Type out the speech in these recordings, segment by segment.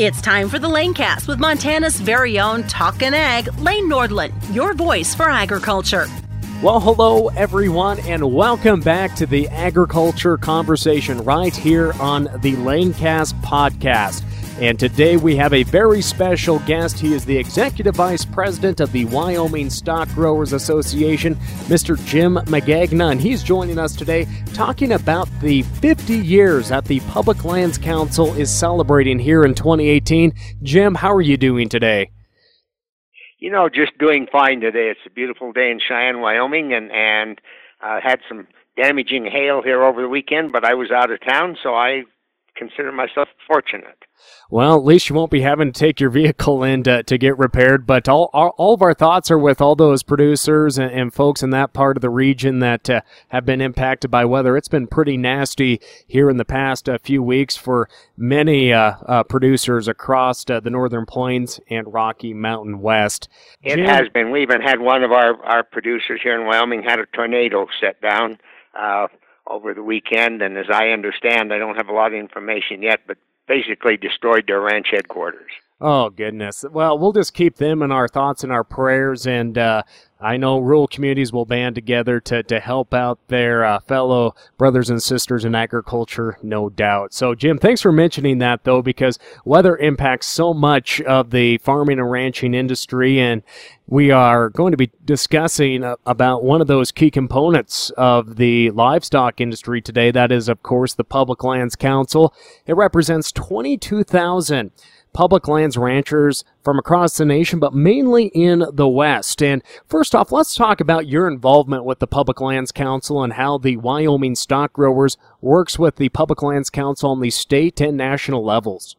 It's time for the Lanecast with Montana's very own Talkin' Ag, Lane Nordlund, your voice for agriculture. Well, hello everyone, and welcome back to the agriculture conversation right here on the Lanecast podcast. And today we have a very special guest. He is the Executive Vice President of the Wyoming Stock Growers Association, Mr. Jim Magagna. And he's joining us today talking about the 50 years that the Public Lands Council is celebrating here in 2018. Jim, how are you doing today? You know, just doing fine today. It's a beautiful day in Cheyenne, Wyoming, and, and uh, had some damaging hail here over the weekend, but I was out of town, so I consider myself fortunate. Well, at least you won't be having to take your vehicle in to, to get repaired. But all, all, all of our thoughts are with all those producers and, and folks in that part of the region that uh, have been impacted by weather. It's been pretty nasty here in the past uh, few weeks for many uh, uh producers across uh, the Northern Plains and Rocky Mountain West. It Jim, has been. We even had one of our, our producers here in Wyoming had a tornado set down uh, over the weekend, and as I understand, I don't have a lot of information yet, but basically destroyed their ranch headquarters. Oh goodness! Well, we'll just keep them in our thoughts and our prayers, and uh, I know rural communities will band together to, to help out their uh, fellow brothers and sisters in agriculture, no doubt. So, Jim, thanks for mentioning that, though, because weather impacts so much of the farming and ranching industry, and we are going to be discussing uh, about one of those key components of the livestock industry today. That is, of course, the Public Lands Council. It represents 22,000 public lands ranchers from across the nation, but mainly in the West. And first off, let's talk about your involvement with the Public Lands Council and how the Wyoming Stock Growers works with the Public Lands Council on the state and national levels.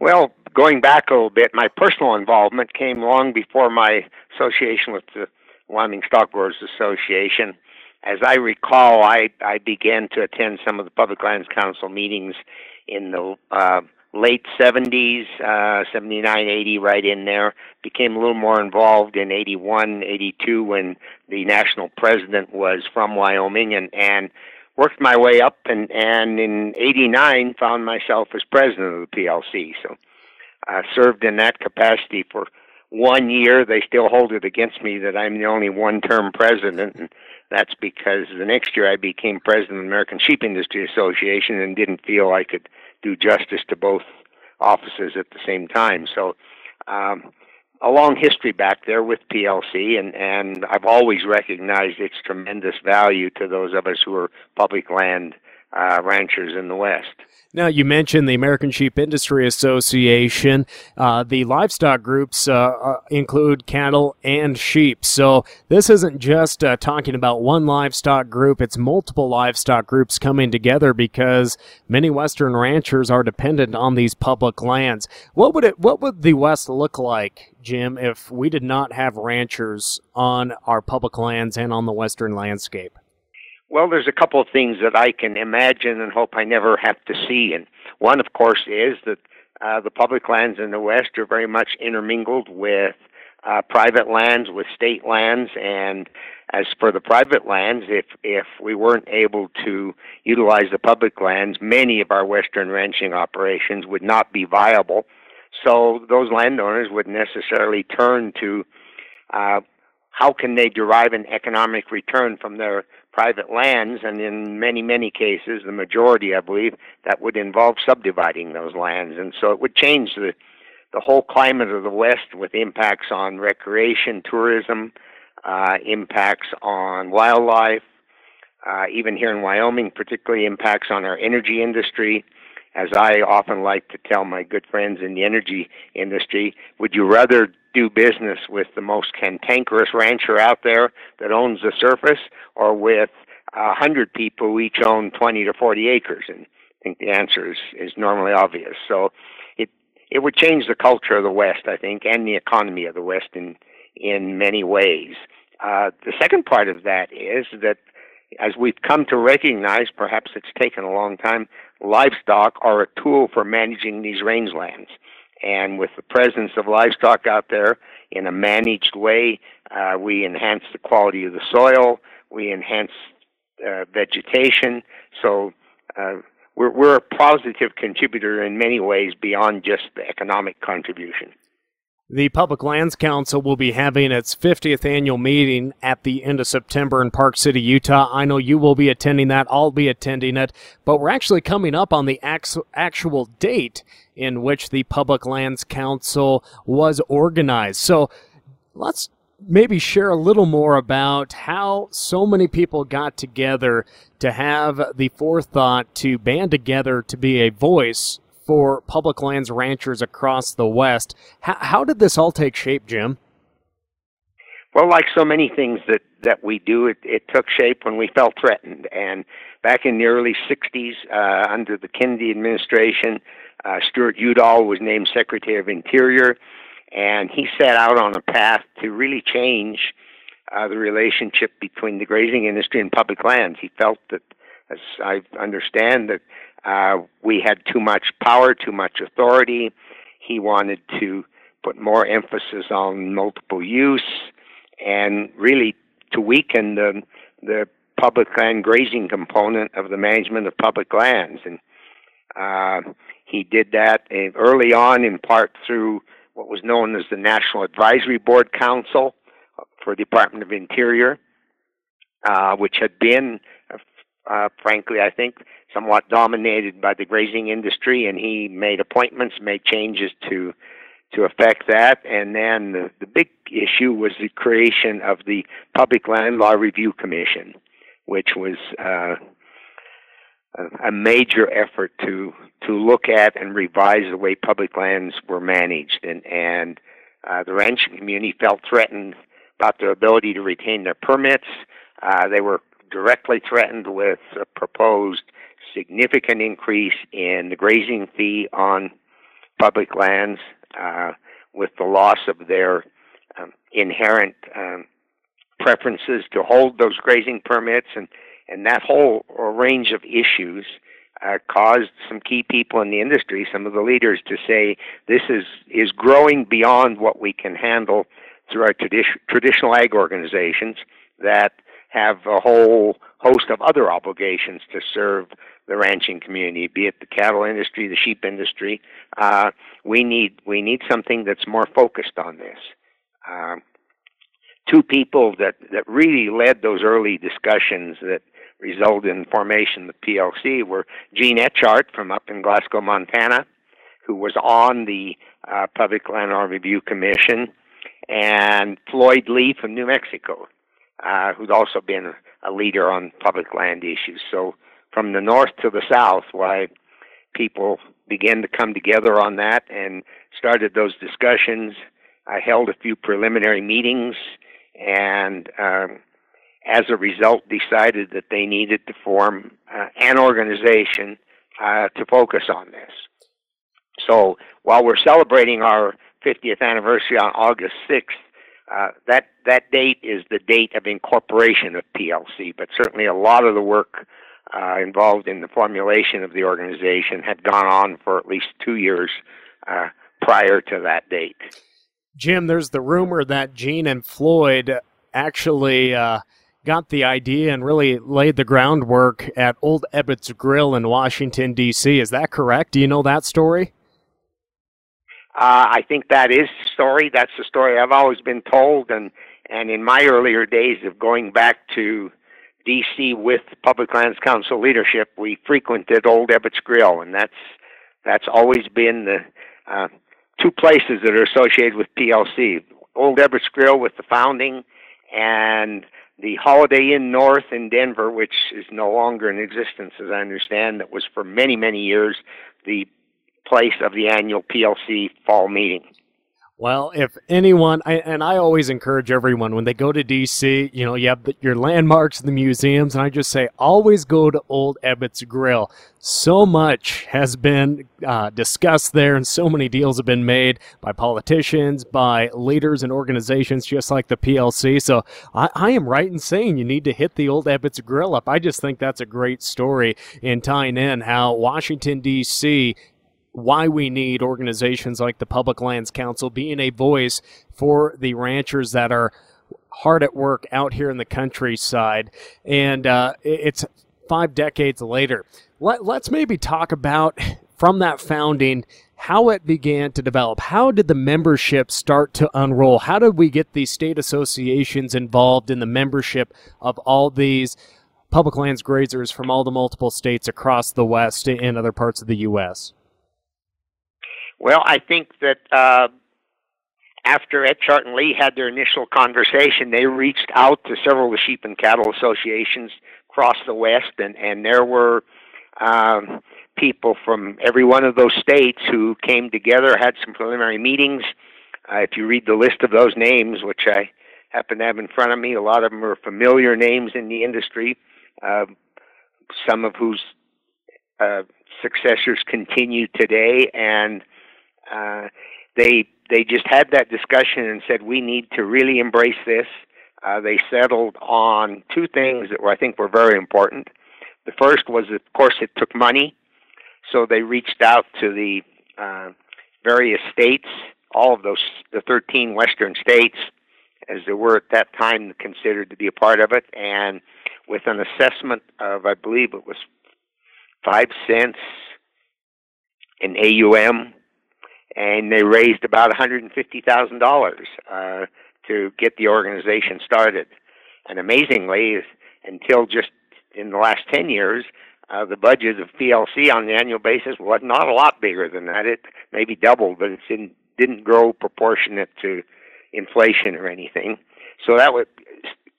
Well, going back a little bit, my personal involvement came long before my association with the Wyoming Stock Growers Association. As I recall, I, I began to attend some of the Public Lands Council meetings in the uh, late 70s, uh, 79, 80, right in there. Became a little more involved in 81, 82 when the national president was from Wyoming and, and worked my way up and, and in 89 found myself as president of the PLC. So I served in that capacity for one year. They still hold it against me that I'm the only one term president. And that's because the next year I became president of the American Sheep Industry Association and didn't feel I could do justice to both offices at the same time. So, um, a long history back there with PLC, and, and I've always recognized its tremendous value to those of us who are public land uh, ranchers in the West. Now, you mentioned the American Sheep Industry Association. Uh, the livestock groups uh, uh, include cattle and sheep. So, this isn't just uh, talking about one livestock group, it's multiple livestock groups coming together because many Western ranchers are dependent on these public lands. What would, it, what would the West look like, Jim, if we did not have ranchers on our public lands and on the Western landscape? Well, there's a couple of things that I can imagine and hope I never have to see. And one, of course, is that uh, the public lands in the West are very much intermingled with uh, private lands, with state lands. And as for the private lands, if, if we weren't able to utilize the public lands, many of our Western ranching operations would not be viable. So those landowners would necessarily turn to uh, how can they derive an economic return from their private lands, and in many, many cases, the majority, I believe, that would involve subdividing those lands. And so it would change the, the whole climate of the West with impacts on recreation, tourism, uh, impacts on wildlife, uh, even here in Wyoming, particularly impacts on our energy industry. As I often like to tell my good friends in the energy industry, would you rather do business with the most cantankerous rancher out there that owns the surface or with a hundred people who each own 20 to 40 acres? And I think the answer is, is normally obvious. So it, it would change the culture of the West, I think, and the economy of the West in, in many ways. Uh, the second part of that is that as we've come to recognize, perhaps it's taken a long time, livestock are a tool for managing these rangelands. And with the presence of livestock out there in a managed way, uh, we enhance the quality of the soil, we enhance uh, vegetation. So uh, we're we're a positive contributor in many ways beyond just the economic contribution. The Public Lands Council will be having its 50th annual meeting at the end of September in Park City, Utah. I know you will be attending that. I'll be attending it. But we're actually coming up on the actual date in which the Public Lands Council was organized. So let's maybe share a little more about how so many people got together to have the forethought to band together to be a voice for public lands ranchers across the West. How, how did this all take shape, Jim? Well, like so many things that, that we do, it, it took shape when we felt threatened. And back in the early 60s, uh, under the Kennedy administration, uh, Stewart Udall was named Secretary of Interior, and he set out on a path to really change uh, the relationship between the grazing industry and public lands. He felt that, as I understand, that uh, we had too much power, too much authority. He wanted to put more emphasis on multiple use and really to weaken the the public land grazing component of the management of public lands. And uh, he did that early on, in part through what was known as the National Advisory Board Council for Department of Interior, uh, which had been, uh, frankly, I think, somewhat dominated by the grazing industry, and he made appointments, made changes to to affect that. And then the, the big issue was the creation of the Public Land Law Review Commission, which was uh, a, major effort to to look at and revise the way public lands were managed, and and uh, the ranching community felt threatened about their ability to retain their permits. Uh, they were directly threatened with a proposed significant increase in the grazing fee on public lands uh, with the loss of their um, inherent um, preferences to hold those grazing permits. And and that whole range of issues uh, caused some key people in the industry, some of the leaders, to say this is is growing beyond what we can handle through our tradi- traditional ag organizations that have a whole host of other obligations to serve the ranching community, be it the cattle industry, the sheep industry. Uh, we need we need something that's more focused on this. Uh, two people that that really led those early discussions that resulted in formation of the PLC were Gene Etchart from up in Glasgow, Montana, who was on the uh, Public Land Review Commission, and Floyd Lee from New Mexico, uh, who'd also been a leader on public land issues. So from the north to the south, why people began to come together on that and started those discussions. I held a few preliminary meetings and um, as a result decided that they needed to form uh, an organization uh, to focus on this. So while we're celebrating our 50th anniversary on August 6th, uh, that that date is the date of incorporation of PLC, but certainly a lot of the work uh, involved in the formulation of the organization had gone on for at least two years uh, prior to that date. Jim, there's the rumor that Gene and Floyd actually uh, got the idea and really laid the groundwork at Old Ebbitt's Grill in Washington, D.C. Is that correct? Do you know that story? Uh, I think that is the story. That's the story I've always been told, and and in my earlier days of going back to D.C. with Public Lands Council leadership, we frequented Old Ebbitt's Grill, and that's that's always been the uh, two places that are associated with PLC. Old Ebbitt's Grill with the founding, and the Holiday Inn North in Denver, which is no longer in existence, as I understand, that was for many many years the place of the annual PLC fall meeting. Well, if anyone, I, and I always encourage everyone when they go to DC, you know, you have the, your landmarks, the museums, and I just say always go to Old Ebbitt's Grill. So much has been uh, discussed there, and so many deals have been made by politicians, by leaders and organizations just like the PLC. So I, I am right in saying you need to hit the Old Ebbitt's Grill up. I just think that's a great story in tying in how Washington, D.C why we need organizations like the Public Lands Council being a voice for the ranchers that are hard at work out here in the countryside. And uh, it's five decades later. Let, let's maybe talk about from that founding how it began to develop. How did the membership start to unroll? How did we get these state associations involved in the membership of all these public lands grazers from all the multiple states across the West and other parts of the U.S.? Well, I think that uh, after Etchart and Lee had their initial conversation, they reached out to several of the sheep and cattle associations across the West, and, and there were um, people from every one of those states who came together, had some preliminary meetings. Uh, if you read the list of those names, which I happen to have in front of me, a lot of them are familiar names in the industry, uh, some of whose uh, successors continue today, and uh, they they just had that discussion and said we need to really embrace this. Uh, they settled on two things that were, I think were very important. The first was, of course, it took money, so they reached out to the uh, various states, all of those, the 13 western states, as they were at that time considered to be a part of it, and with an assessment of, I believe it was five cents in AUM and they raised about $150,000 uh, to get the organization started. And amazingly, until just in the last 10 years, uh, the budget of PLC on an annual basis was not a lot bigger than that. It maybe doubled, but it didn't, didn't grow proportionate to inflation or anything. So that was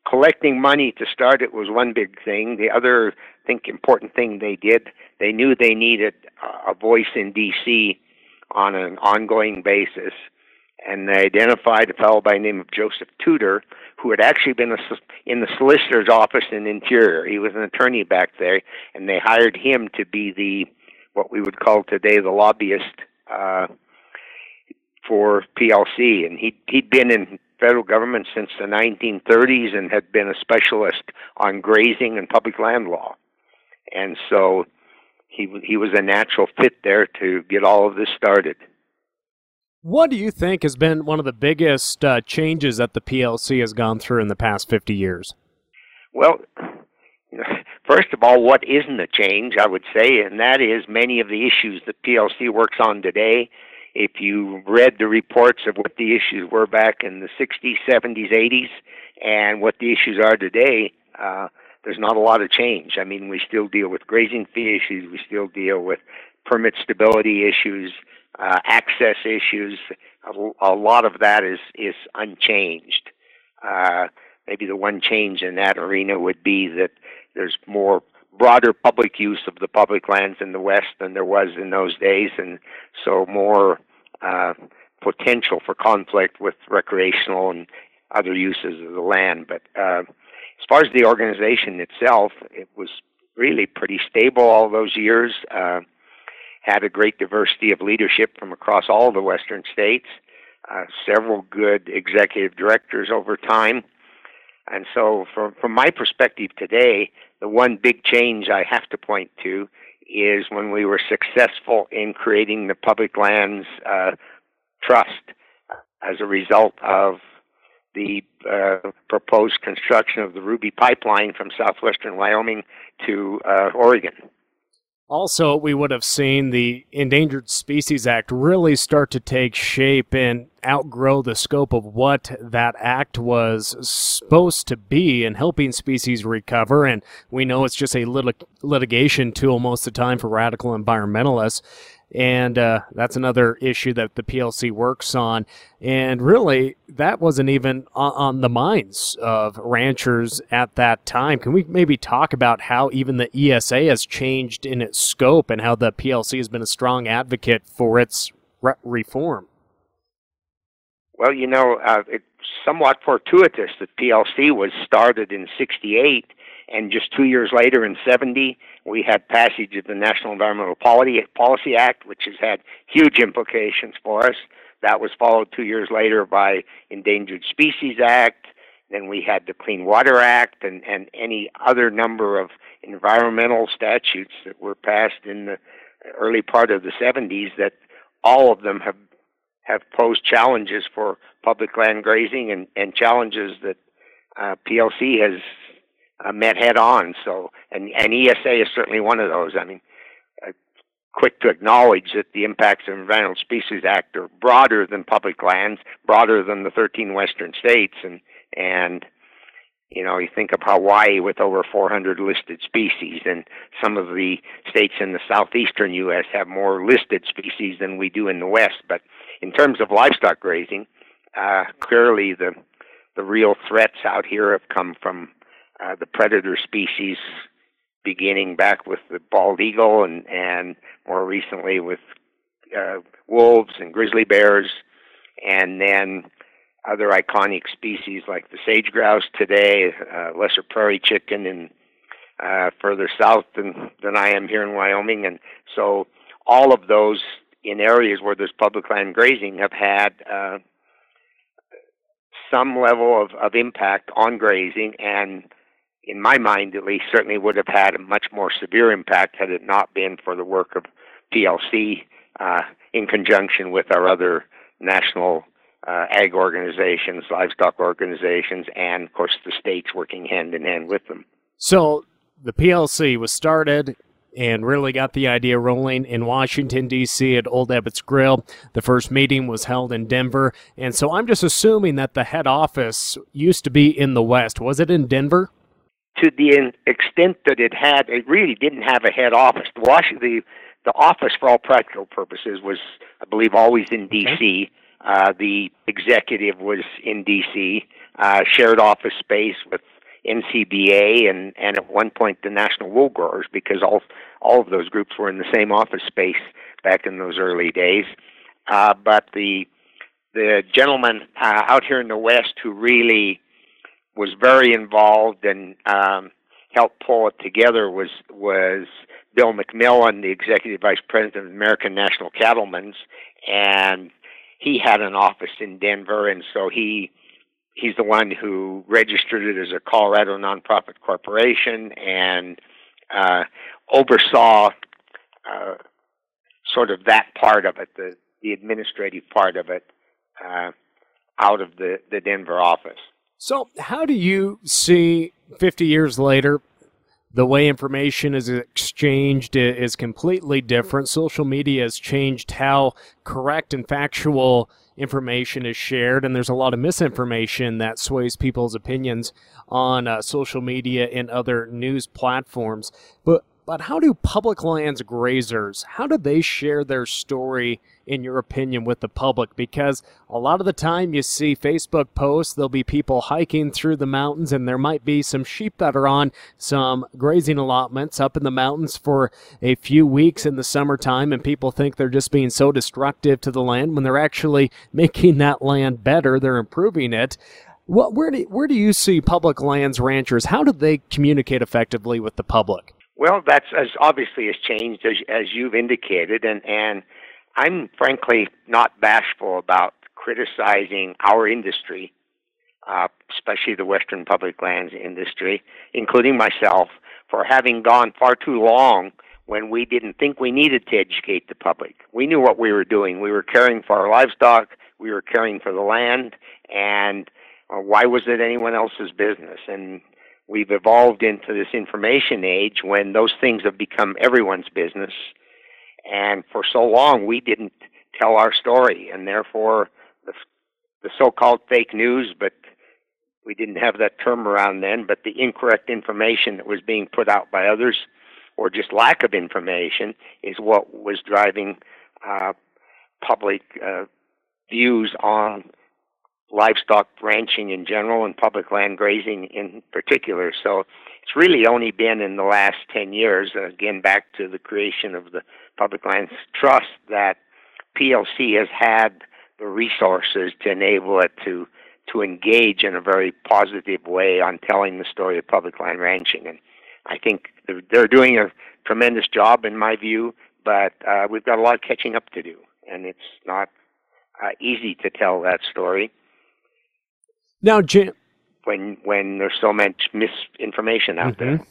collecting money to start it was one big thing. The other, I think, important thing they did, they knew they needed a voice in D.C on an ongoing basis. And they identified a fellow by the name of Joseph Tudor, who had actually been in the solicitor's office in Interior. He was an attorney back there, and they hired him to be the what we would call today the lobbyist uh, for PLC. And he he'd been in federal government since the 1930s and had been a specialist on grazing and public land law. And so he he was a natural fit there to get all of this started. What do you think has been one of the biggest uh, changes that the PLC has gone through in the past 50 years? Well, first of all, what isn't a change, I would say, and that is many of the issues that PLC works on today. If you read the reports of what the issues were back in the 60s, 70s, 80s, and what the issues are today, uh, there's not a lot of change. I mean, we still deal with grazing fee issues, we still deal with permit stability issues, uh, access issues. A, a, lot of that is is unchanged. Uh, maybe the one change in that arena would be that there's more broader public use of the public lands in the West than there was in those days, and so more uh, potential for conflict with recreational and other uses of the land. But uh, as far as the organization itself, it was really pretty stable all those years. Uh, had a great diversity of leadership from across all the western states. Uh, several good executive directors over time. And so, from, from my perspective today, the one big change I have to point to is when we were successful in creating the Public Lands uh, Trust as a result of the uh, proposed construction of the Ruby pipeline from southwestern Wyoming to uh, Oregon. Also, we would have seen the Endangered Species Act really start to take shape and outgrow the scope of what that act was supposed to be in helping species recover. And we know it's just a lit- litigation tool most of the time for radical environmentalists and uh, that's another issue that the PLC works on. And really, that wasn't even on, the minds of ranchers at that time. Can we maybe talk about how even the ESA has changed in its scope and how the PLC has been a strong advocate for its re- reform? Well, you know, uh, it's somewhat fortuitous that PLC was started in '68 and just two years later, in 70, we had passage of the National Environmental Policy Act, which has had huge implications for us. That was followed two years later by Endangered Species Act. Then we had the Clean Water Act and, and any other number of environmental statutes that were passed in the early part of the 70s that all of them have have posed challenges for public land grazing and, and challenges that uh, PLC has uh, met head on. So, and and ESA is certainly one of those. I mean, uh, quick to acknowledge that the impacts of the Environmental Species Act are broader than public lands, broader than the 13 western states, and and you know, you think of Hawaii with over 400 listed species, and some of the states in the southeastern U.S. have more listed species than we do in the West. But in terms of livestock grazing, uh, clearly the the real threats out here have come from uh, the predator species, beginning back with the bald eagle, and and more recently with uh, wolves and grizzly bears, and then other iconic species like the sage grouse today, uh, lesser prairie chicken, and uh, further south than than I am here in Wyoming, and so all of those in areas where there's public land grazing have had uh, some level of, of impact on grazing, and in my mind, at least, certainly would have had a much more severe impact had it not been for the work of PLC uh, in conjunction with our other national uh, ag organizations, livestock organizations, and of course the states working hand in hand with them. So the PLC was started and really got the idea rolling in Washington, D.C. at Old Ebbitt's Grill. The first meeting was held in Denver. And so I'm just assuming that the head office used to be in the West. Was it in Denver? To the extent that it had, it really didn't have a head office. The, Washington, the, the office, for all practical purposes, was, I believe, always in D.C. Uh, the executive was in D.C., uh, shared office space with NCBA and, and at one point the National Wool Growers because all all of those groups were in the same office space back in those early days. Uh, but the the gentleman uh, out here in the West who really was very involved and um, helped pull it together was was Bill McMillan, the executive vice president of American National Cattlemen's, and he had an office in Denver, and so he he's the one who registered it as a Colorado nonprofit corporation and uh, oversaw uh, sort of that part of it, the the administrative part of it, uh, out of the the Denver office. So, how do you see 50 years later the way information is exchanged is completely different. Social media has changed how correct and factual information is shared, and there's a lot of misinformation that sways people's opinions on uh, social media and other news platforms. But but how do public lands grazers, how do they share their story, in your opinion, with the public? Because a lot of the time you see Facebook posts, there'll be people hiking through the mountains, and there might be some sheep that are on some grazing allotments up in the mountains for a few weeks in the summertime, and people think they're just being so destructive to the land when they're actually making that land better, they're improving it. What, where, do, where do you see public lands ranchers? How do they communicate effectively with the public? Well, that's as obviously has changed as as you've indicated, and and I'm frankly not bashful about criticizing our industry, uh, especially the Western public lands industry, including myself, for having gone far too long when we didn't think we needed to educate the public. We knew what we were doing. We were caring for our livestock. We were caring for the land, and uh, why was it anyone else's business? And we've evolved into this information age when those things have become everyone's business. And for so long, we didn't tell our story, and therefore the, the so-called fake news, but we didn't have that term around then, but the incorrect information that was being put out by others, or just lack of information, is what was driving uh, public uh, views on livestock ranching in general and public land grazing in particular. So it's really only been in the last 10 years, again, back to the creation of the Public Lands Trust, that PLC has had the resources to enable it to to engage in a very positive way on telling the story of public land ranching. And I think they're doing a tremendous job, in my view, but uh, we've got a lot of catching up to do, and it's not uh, easy to tell that story. Now, Jim, when when there's so much misinformation out mm-hmm. there,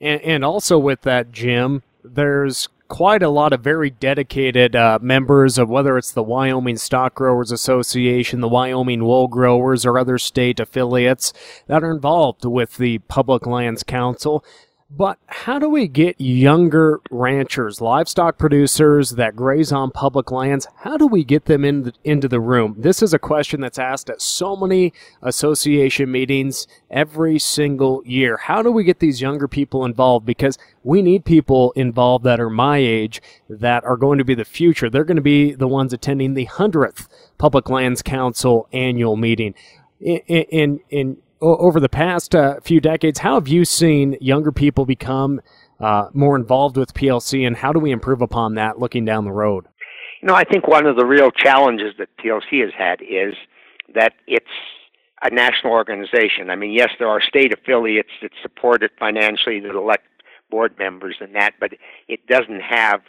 and and also with that, Jim, there's quite a lot of very dedicated uh, members of whether it's the Wyoming Stock Growers Association, the Wyoming Wool Growers, or other state affiliates that are involved with the Public Lands Council. But how do we get younger ranchers, livestock producers that graze on public lands, how do we get them in the, into the room? This is a question that's asked at so many association meetings every single year. How do we get these younger people involved? Because we need people involved that are my age that are going to be the future. They're going to be the ones attending the 100th Public Lands Council annual meeting. In, in, in over the past uh, few decades, how have you seen younger people become uh, more involved with PLC, and how do we improve upon that looking down the road? You know, I think one of the real challenges that PLC has had is that it's a national organization. I mean, yes, there are state affiliates that support it financially that elect board members and that, but it doesn't have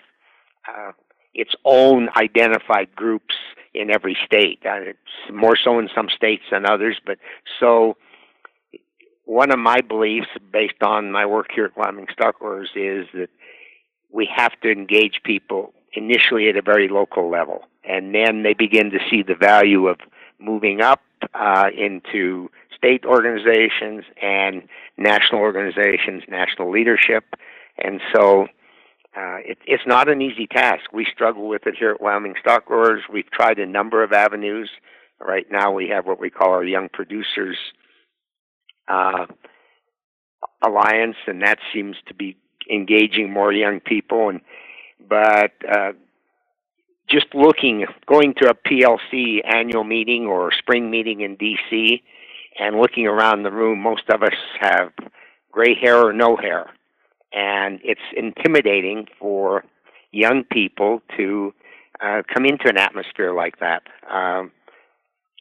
uh, its own identified groups in every state. Uh, it's more so in some states than others, but so one of my beliefs, based on my work here at Wyoming Stockgrowers, is that we have to engage people initially at a very local level, and then they begin to see the value of moving up uh, into state organizations and national organizations, national leadership, and so uh, it, it's not an easy task. We struggle with it here at Wyoming Stockgrowers. We've tried a number of avenues. Right now, we have what we call our Young Producers uh, alliance, and that seems to be engaging more young people. And but uh, just looking, going to a PLC annual meeting or spring meeting in DC, and looking around the room, most of us have gray hair or no hair, and it's intimidating for young people to uh, come into an atmosphere like that. Um,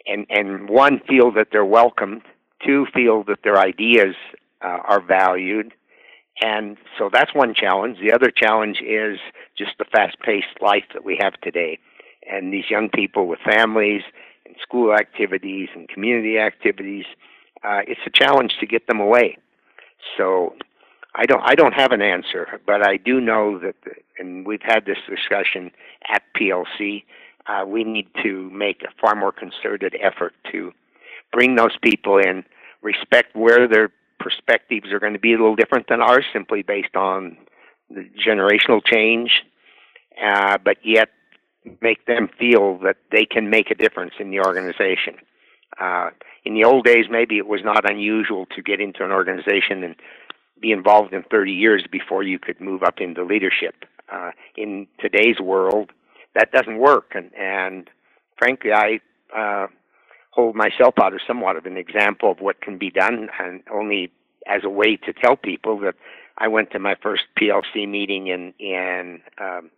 and and one feel that they're welcomed Two, feel that their ideas uh, are valued. And so that's one challenge. The other challenge is just the fast paced life that we have today. And these young people with families and school activities and community activities, uh, it's a challenge to get them away. So I don't I don't have an answer, but I do know that, the, and we've had this discussion at PLC. Uh, we need to make a far more concerted effort to bring those people in, respect where their perspectives are going to be a little different than ours, simply based on the generational change, uh, but yet make them feel that they can make a difference in the organization. Uh, in the old days, maybe it was not unusual to get into an organization and be involved in 30 years before you could move up into leadership. Uh, in today's world, that doesn't work, and, and frankly, I uh, hold myself out as somewhat of an example of what can be done, and only as a way to tell people that I went to my first PLC meeting in in um,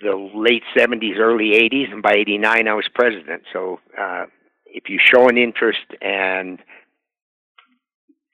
the late 70s, early 80s, and by 89 I was president. So uh, if you show an interest and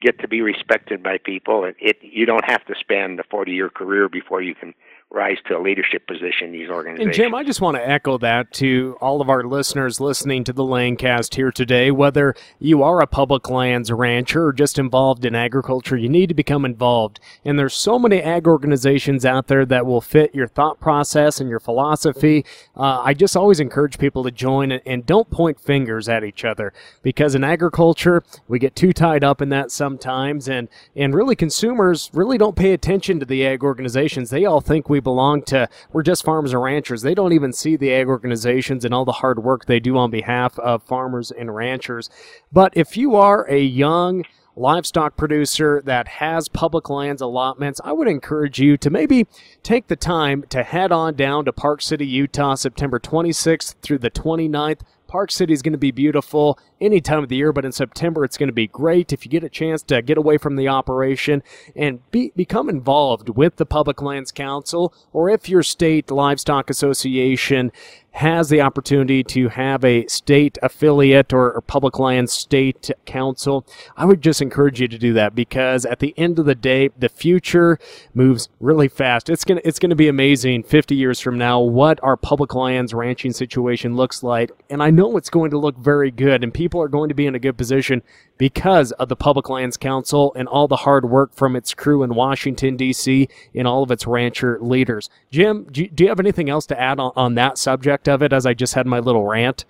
get to be respected by people, it, it you don't have to spend a 40 year career before you can rise to a leadership position in these organizations. And Jim, I just want to echo that to all of our listeners listening to the Lanecast here today. Whether you are a public lands rancher or just involved in agriculture, you need to become involved. And there's so many ag organizations out there that will fit your thought process and your philosophy. Uh, I just always encourage people to join and don't point fingers at each other because in agriculture we get too tied up in that sometimes, and and really consumers really don't pay attention to the ag organizations. They all think we we belong to, we're just farmers and ranchers. They don't even see the ag organizations and all the hard work they do on behalf of farmers and ranchers. But if you are a young, livestock producer that has public lands allotments, I would encourage you to maybe take the time to head on down to Park City, Utah, September 26th through the 29th. Park City is going to be beautiful any time of the year, but in September it's going to be great if you get a chance to get away from the operation and be, become involved with the Public Lands Council or if your state livestock association has the opportunity to have a state affiliate or, or public lands state council, I would just encourage you to do that because at the end of the day, the future moves really fast. It's gonna it's gonna be amazing 50 years from now what our public lands ranching situation looks like, and I know it's going to look very good, and people are going to be in a good position because of the Public Lands Council and all the hard work from its crew in Washington, D.C., and all of its rancher leaders. Jim, do you have anything else to add on, on that subject of it as I just had my little rant?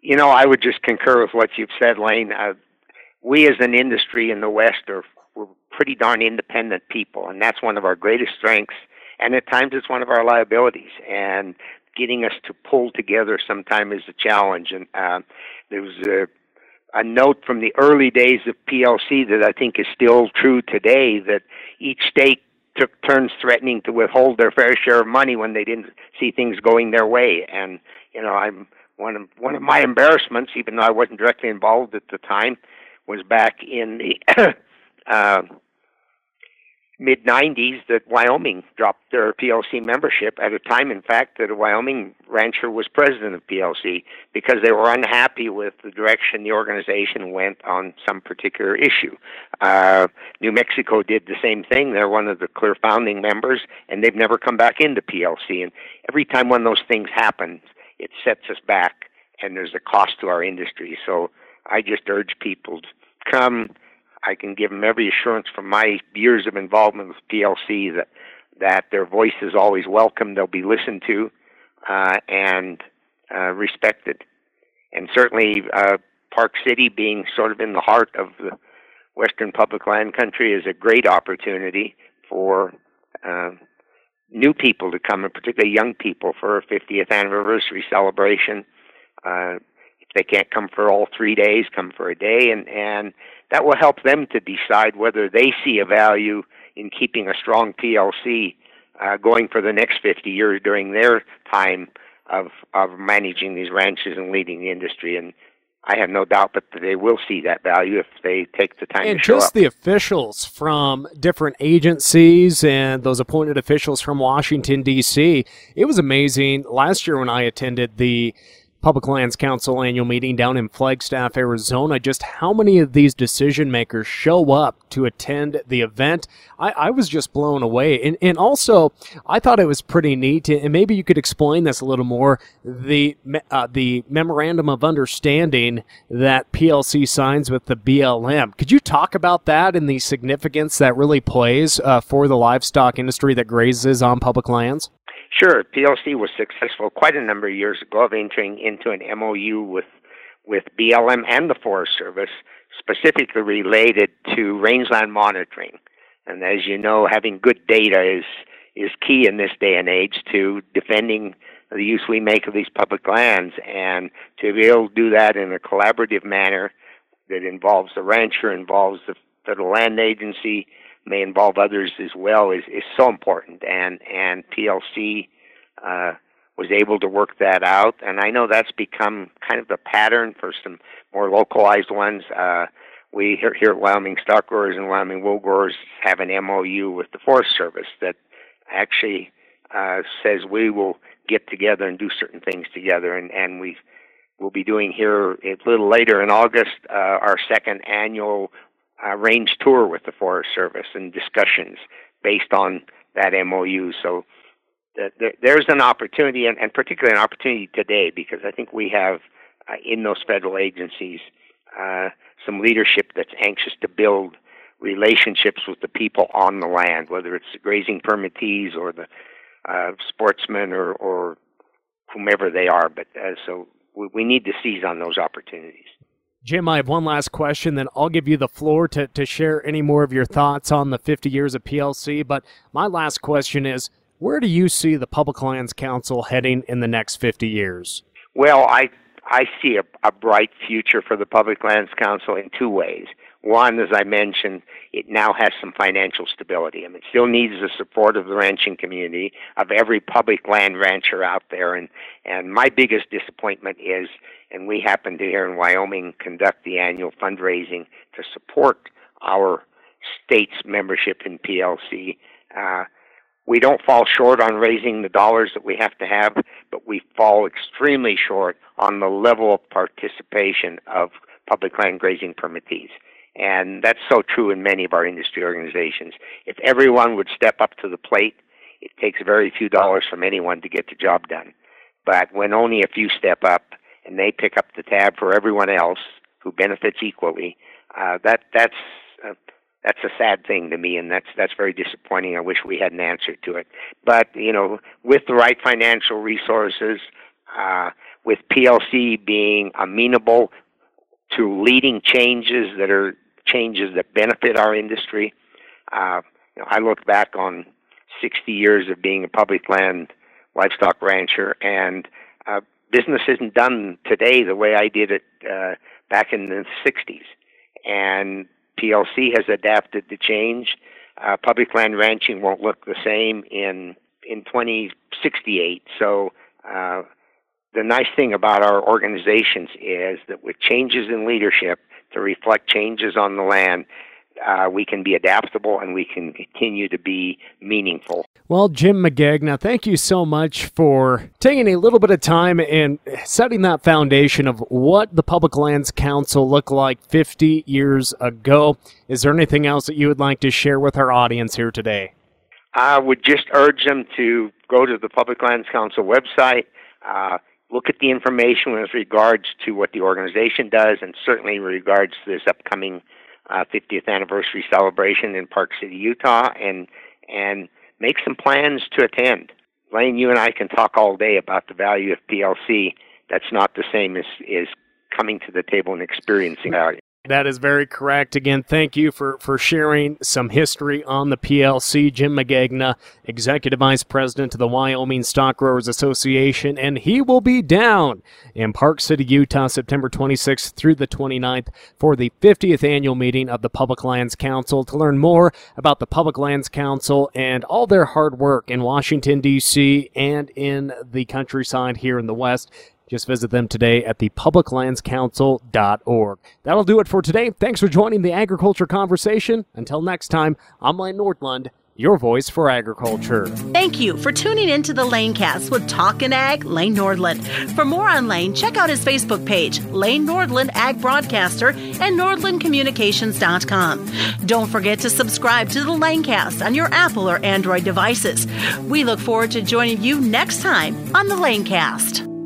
You know, I would just concur with what you've said, Lane. Uh, we as an industry in the West are we're pretty darn independent people, and that's one of our greatest strengths. And at times, it's one of our liabilities. And getting us to pull together sometimes is a challenge. And uh, there was a a note from the early days of PLC that I think is still true today that each state took turns threatening to withhold their fair share of money when they didn't see things going their way. And you know, I'm one of one of my embarrassments, even though I wasn't directly involved at the time, was back in the uh, mid 90s that Wyoming dropped their PLC membership at a time, in fact, that a Wyoming rancher was president of PLC because they were unhappy with the direction the organization went on some particular issue. Uh, New Mexico did the same thing. They're one of the clear founding members, and they've never come back into PLC. And every time one of those things happens, it sets us back, and there's a cost to our industry. So I just urge people to come I can give them every assurance from my years of involvement with PLC that that their voice is always welcome. They'll be listened to uh, and uh, respected. And certainly, uh, Park City being sort of in the heart of the Western Public Land Country is a great opportunity for uh, new people to come, and particularly young people, for a 50th anniversary celebration. If they can't come for all three days, come for a day, and and that will help them to decide whether they see a value in keeping a strong PLC uh, going for the next 50 years during their time of of managing these ranches and leading the industry. And I have no doubt that they will see that value if they take the time and just up. the officials from different agencies and those appointed officials from Washington D.C. It was amazing last year when I attended the Public Lands Council annual meeting down in Flagstaff, Arizona. Just how many of these decision makers show up to attend the event? I, I was just blown away. And, and also, I thought it was pretty neat, and maybe you could explain this a little more. The, uh, the memorandum of understanding that PLC signs with the BLM. Could you talk about that and the significance that really plays uh, for the livestock industry that grazes on public lands? Sure, PLC was successful quite a number of years ago of entering into an MOU with with BLM and the Forest Service, specifically related to rangeland monitoring. And as you know, having good data is is key in this day and age to defending the use we make of these public lands, and to be able to do that in a collaborative manner that involves the rancher, involves the federal land agency, may involve others as well is, is so important. And and PLC uh, was able to work that out, and I know that's become kind of the pattern for some more localized ones. Uh, we here, here at Wyoming Stock Growers and Wyoming Wool Growers have an MOU with the Forest Service that actually uh, says we will get together and do certain things together, and and we will be doing here a little later in August uh, our second annual range tour with the Forest Service and discussions based on that MOU. So there's an opportunity, and, and, particularly an opportunity today, because I think we have uh, in those federal agencies uh, some leadership that's anxious to build relationships with the people on the land, whether it's the grazing permittees or the uh, sportsmen or, or whomever they are. But uh, so we, we need to seize on those opportunities. Jim, I have one last question, then I'll give you the floor to, to share any more of your thoughts on the 50 years of PLC. But my last question is where do you see the Public Lands Council heading in the next 50 years? Well, I, I see a, a bright future for the Public Lands Council in two ways. One, as I mentioned, it now has some financial stability. I mean, it still needs the support of the ranching community, of every public land rancher out there. And, and my biggest disappointment is and we happen to here in Wyoming conduct the annual fundraising to support our state's membership in PLC. Uh, we don't fall short on raising the dollars that we have to have, but we fall extremely short on the level of participation of public land grazing permittees. And that's so true in many of our industry organizations. If everyone would step up to the plate, it takes very few dollars from anyone to get the job done. But when only a few step up and they pick up the tab for everyone else who benefits equally, uh, that that's uh, that's a sad thing to me, and that's that's very disappointing. I wish we had an answer to it. But you know, with the right financial resources, uh, with PLC being amenable to leading changes that are changes that benefit our industry, uh, you know, I look back on 60 years of being a public land livestock rancher, and uh, business isn't done today the way I did it uh, back in the 60s. And PLC has adapted to change. Uh, public land ranching won't look the same in in 2068. So uh, the nice thing about our organizations is that with changes in leadership to reflect changes on the land, uh, we can be adaptable and we can continue to be meaningful. Well, Jim Magagna, thank you so much for taking a little bit of time and setting that foundation of what the Public Lands Council looked like 50 years ago. Is there anything else that you would like to share with our audience here today? I would just urge them to go to the Public Lands Council website, uh, look at the information with regards to what the organization does, and certainly in regards to this upcoming uh, 50th anniversary celebration in Park City, Utah, and and make some plans to attend. Lane, you and I can talk all day about the value of PLC. That's not the same as is coming to the table and experiencing value. That is very correct. Again, thank you for, for sharing some history on the PLC. Jim Magagna, Executive Vice President of the Wyoming Stock Growers Association, and he will be down in Park City, Utah, September 26th through the 29th for the 50th annual meeting of the Public Lands Council. To learn more about the Public Lands Council and all their hard work in Washington, D.C., and in the countryside here in the West, just visit them today at thepubliclandscouncil.org. That'll do it for today. Thanks for joining the agriculture conversation. Until next time, I'm Lane Nordlund your voice for agriculture. Thank you for tuning in to the Lanecast with Talkin' Ag, Lane Nordlund. For more on Lane, check out his Facebook page, Lane Nordlund Ag Broadcaster, and NordlundCommunications.com. Don't forget to subscribe to the Lanecast on your Apple or Android devices. We look forward to joining you next time on the Lanecast.